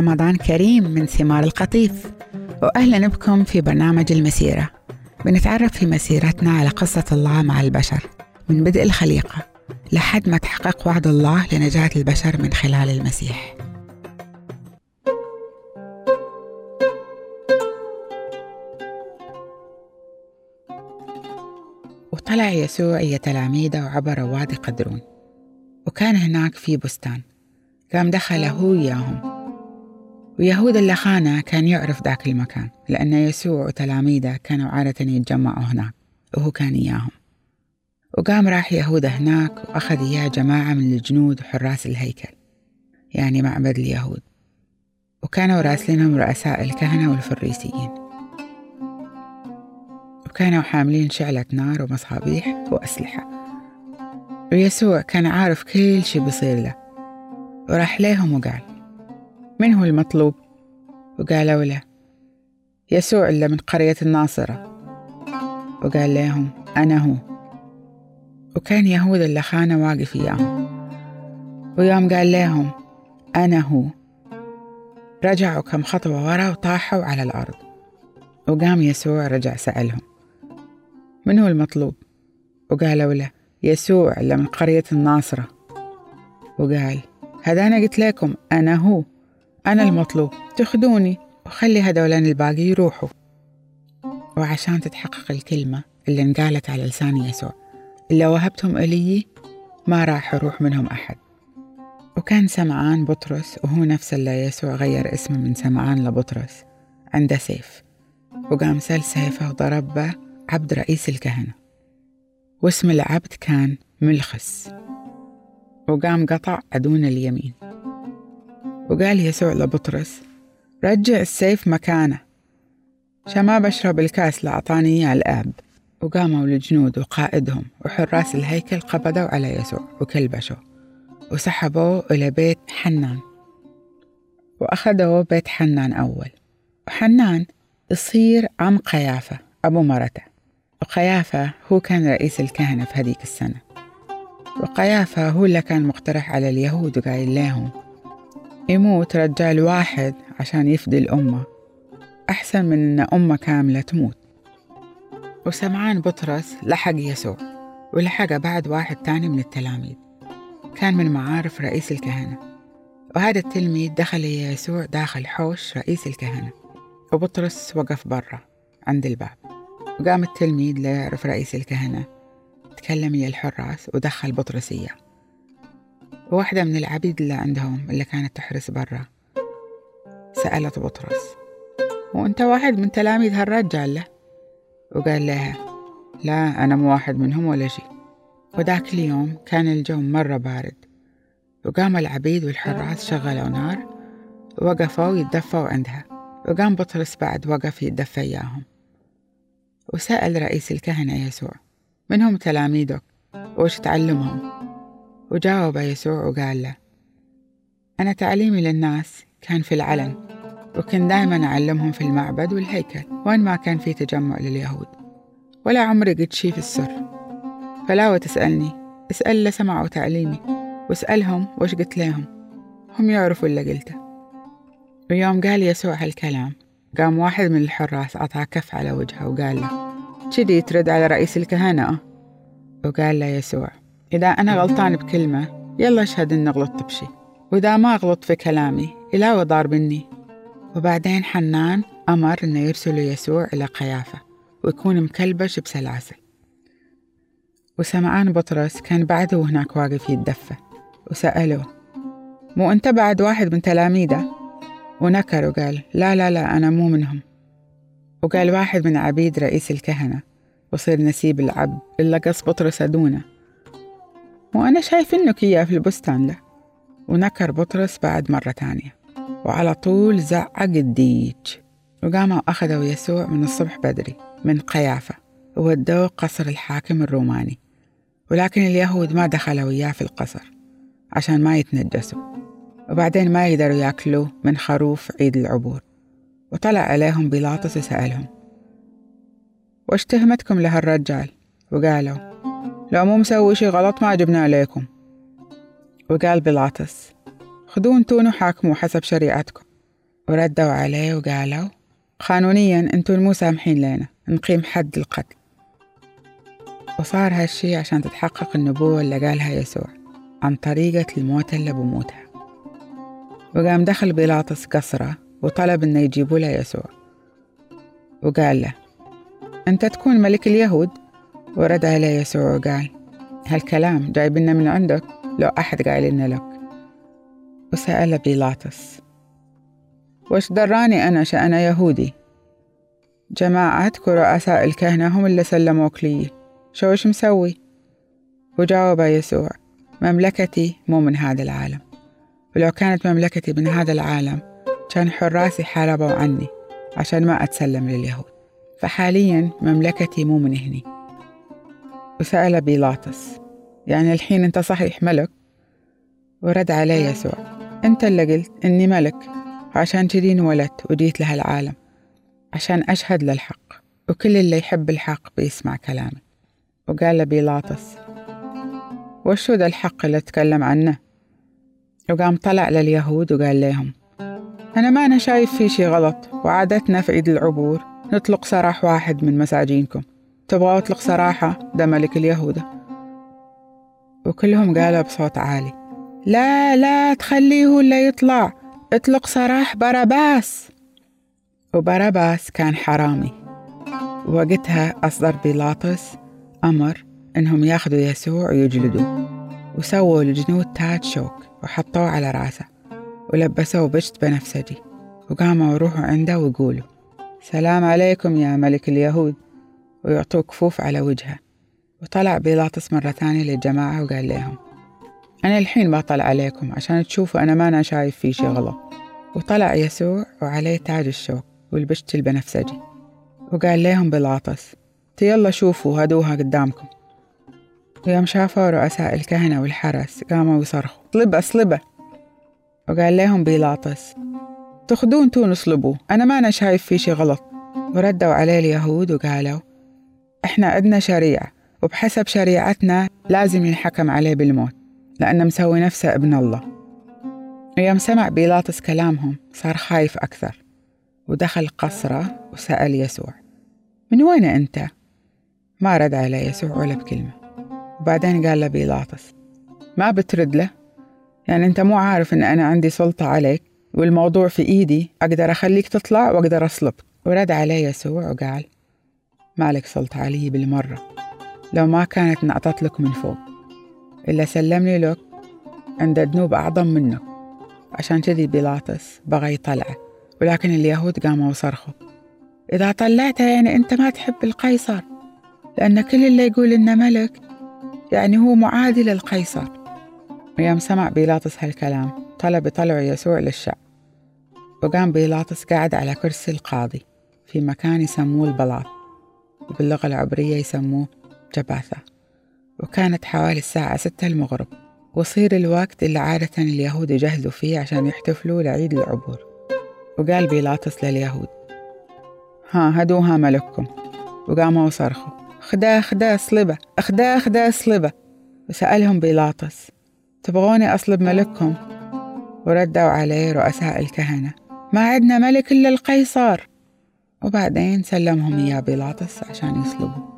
رمضان كريم من ثمار القطيف. وأهلا بكم في برنامج المسيرة. بنتعرف في مسيرتنا على قصة الله مع البشر من بدء الخليقة لحد ما تحقق وعد الله لنجاة البشر من خلال المسيح. وطلع يسوع يا تلاميذه وعبر وادي قدرون. وكان هناك في بستان. قام دخل هو وياهم ويهود اللي خانه كان يعرف ذاك المكان لأن يسوع وتلاميذه كانوا عادة يتجمعوا هناك وهو كان إياهم. وقام راح يهوذا هناك وأخذ إياه جماعة من الجنود وحراس الهيكل يعني معبد اليهود. وكانوا راسلينهم رؤساء الكهنة والفريسيين. وكانوا حاملين شعلة نار ومصابيح وأسلحة. ويسوع كان عارف كل شي بيصير له. وراح ليهم وقال من هو المطلوب؟ وقالوا له يسوع اللي من قرية الناصرة. وقال لهم أنا هو. وكان يهود اللي خانة واقف إياهم ويوم قال لهم أنا هو. رجعوا كم خطوة ورا وطاحوا على الأرض. وقام يسوع رجع سألهم من هو المطلوب؟ وقالوا له يسوع اللي من قرية الناصرة. وقال هذا أنا قلت لكم أنا هو. أنا المطلوب. تأخذوني. وخلي هذولان الباقي يروحوا. وعشان تتحقق الكلمة اللي انقالت على لسان يسوع إلا وهبتهم إلي ما راح يروح منهم أحد. وكان سمعان بطرس وهو نفس اللي يسوع غير اسمه من سمعان لبطرس عنده سيف. وقام سل سيفه وضرب به عبد رئيس الكهنة. واسم العبد كان ملخس وقام قطع أدون اليمين. وقال يسوع لبطرس رجع السيف مكانه. شما بشرب الكاس لأعطاني إياه الآب. وقاموا الجنود وقائدهم وحراس الهيكل قبضوا على يسوع وكلبشوا وسحبوه إلى بيت حنان. وأخذوا بيت حنان أول. وحنان يصير عم قيافة أبو مرته. وقيافة هو كان رئيس الكهنة في هذيك السنة. وقيافة هو اللي كان مقترح على اليهود وقايل لهم يموت رجال واحد عشان يفدي الأمة. أحسن من إن أمة كاملة تموت. وسمعان بطرس لحق يسوع ولحقه بعد واحد تاني من التلاميذ. كان من معارف رئيس الكهنة. وهذا التلميذ دخل يسوع داخل حوش رئيس الكهنة. وبطرس وقف برا عند الباب. وقام التلميذ لا يعرف رئيس الكهنة. تكلم يا الحراس ودخل بطرس إياه وواحدة من العبيد اللي عندهم اللي كانت تحرس برا. سألت بطرس. وأنت واحد من تلاميذ هالرجال له؟ وقال لها لا أنا مو واحد منهم ولا شي. وذاك اليوم كان الجو مرة بارد. وقام العبيد والحراس شغلوا نار ووقفوا يتدفوا عندها. وقام بطرس بعد وقف يتدفى إياهم. وسأل رئيس الكهنة يسوع من هم تلاميذك؟ وش تعلمهم؟ وجاوب يسوع وقال له أنا تعليمي للناس كان في العلن وكنت دائما أعلمهم في المعبد والهيكل وين ما كان في تجمع لليهود ولا عمري قد شي في السر. فلا تسألني اسأل اللي سمعوا تعليمي واسألهم وش قلت لهم هم يعرفوا اللي قلته. ويوم قال يسوع هالكلام قام واحد من الحراس أعطاه كف على وجهه وقال له كذي ترد على رئيس الكهنة. وقال له يسوع إذا أنا غلطان بكلمة يلا أشهد إني غلطت بشي. وإذا ما غلطت في كلامي إلا وضار مني. وبعدين حنان أمر إنه يرسلوا يسوع إلى قيافة ويكون مكلبش بسلاسل وسمعان بطرس كان بعده هناك واقف يتدفى وسأله مو أنت بعد واحد من تلاميذه؟ ونكر وقال لا لا لا أنا مو منهم. وقال واحد من عبيد رئيس الكهنة. وصير نسيب العبد إلا قص بطرس أدونه. وأنا شايف إنك إياه في البستان له. ونكر بطرس بعد مرة تانية وعلى طول زعق الديج وقاموا أخذوا يسوع من الصبح بدري من قيافة. وودوه قصر الحاكم الروماني. ولكن اليهود ما دخلوا إياه في القصر عشان ما يتنجسوا. وبعدين ما يقدروا ياكلوا من خروف عيد العبور. وطلع عليهم بيلاطس وسألهم وش تهمتكم لهالرجال؟ وقالوا لو مو مسوي شي غلط ما جبنا عليكم. وقال بيلاطس خذوا انتون وحاكموا حسب شريعتكم. وردوا عليه وقالوا قانونيا أنتم مو سامحين لنا نقيم حد القتل. وصار هالشي عشان تتحقق النبوة اللي قالها يسوع عن طريقة الموت اللي بموتها. وقام دخل بيلاطس قصرة وطلب إنه يجيبوا له يسوع وقال له أنت تكون ملك اليهود ورد عليه يسوع وقال هالكلام جايبنا من عندك لو أحد قايلنا لك. وسأل بيلاطس وش دراني أنا شأنا يهودي؟ جماعتك ورؤساء الكهنة هم اللي سلموك لي شو وش مسوي؟ وجاوب يسوع مملكتي مو من هذا العالم. ولو كانت مملكتي من هذا العالم كان حراسي حاربوا عني عشان ما أتسلم لليهود. فحاليا مملكتي مو من هني. وسأل بيلاطس. يعني الحين أنت صحيح ملك ورد عليه يسوع. أنت اللي قلت إني ملك عشان كذي انولدت وجيت لهالعالم عشان أشهد للحق وكل اللي يحب الحق بيسمع كلامي وقال لبيلاطس وشو ذا الحق اللي تكلم عنه؟ وقام طلع لليهود وقال لهم أنا ما أنا شايف في شي غلط وعادتنا في عيد العبور نطلق سراح واحد من مساجينكم. تبغى أطلق سراحة ده ملك اليهودة وكلهم قالوا بصوت عالي لا لا تخليه اللي يطلع اطلق سراح باراباس وباراباس كان حرامي. وقتها أصدر بيلاطس أمر إنهم ياخذوا يسوع ويجلدوه. وسووا الجنود تاج شوك وحطوه على رأسه. ولبسوه بشت بنفسجي. وقاموا يروحوا عنده ويقولوا سلام عليكم يا ملك اليهود. ويعطوه كفوف على وجهه. وطلع بيلاطس مرة ثانية للجماعة وقال لهم أنا الحين بطلع عليكم عشان تشوفوا أنا ما أنا شايف في شي غلط. وطلع يسوع وعليه تاج الشوك والبشت البنفسجي وقال لهم بيلاطس يلا شوفوا هدوها قدامكم. ويوم شافوا رؤساء الكهنة والحرس قاموا يصرخوا صلبة صلبة وقال لهم بيلاطس تاخدون تون اصلبوه أنا ما أنا شايف في شي غلط. وردوا عليه اليهود وقالوا إحنا عندنا شريعة وبحسب شريعتنا لازم ينحكم عليه بالموت لأنه مسوي نفسه ابن الله. ويوم سمع بيلاطس كلامهم صار خايف أكثر ودخل قصره وسأل يسوع من وين أنت؟ ما رد عليه يسوع ولا بكلمة. وبعدين قال لبيلاطس ما بترد له؟ يعني أنت مو عارف إن أنا عندي سلطة عليك والموضوع في إيدي أقدر أخليك تطلع وأقدر أصلبك ورد عليه يسوع وقال مالك سلطة علي بالمرة لو ما كانت نعطت لك من فوق. إلا سلمني لك عند ذنوب أعظم منك. عشان كذي بيلاطس بغى يطلعه ولكن اليهود قاموا وصرخوا. إذا طلعته يعني أنت ما تحب القيصر لأن كل اللي يقول إنه ملك يعني هو معادي للقيصر ويوم سمع بيلاطس هالكلام طلب يطلعوا يسوع للشعب وقام بيلاطس قاعد على كرسي القاضي في مكان يسموه البلاط. وباللغة العبرية يسموه جباثة وكانت حوالي الساعة ستة المغرب وصير الوقت اللي عادة اليهود يجهزوا فيه عشان يحتفلوا لعيد العبور. وقال بيلاطس لليهود ها هدوها ملككم. وقاموا وصرخوا خدا خدا صلبة خدا خدا صلبة وسألهم بيلاطس تبغوني أصلب ملككم؟ وردوا عليه رؤساء الكهنة ما عندنا ملك إلا القيصر وبعدين سلمهم إياه بيلاطس عشان يصلبوا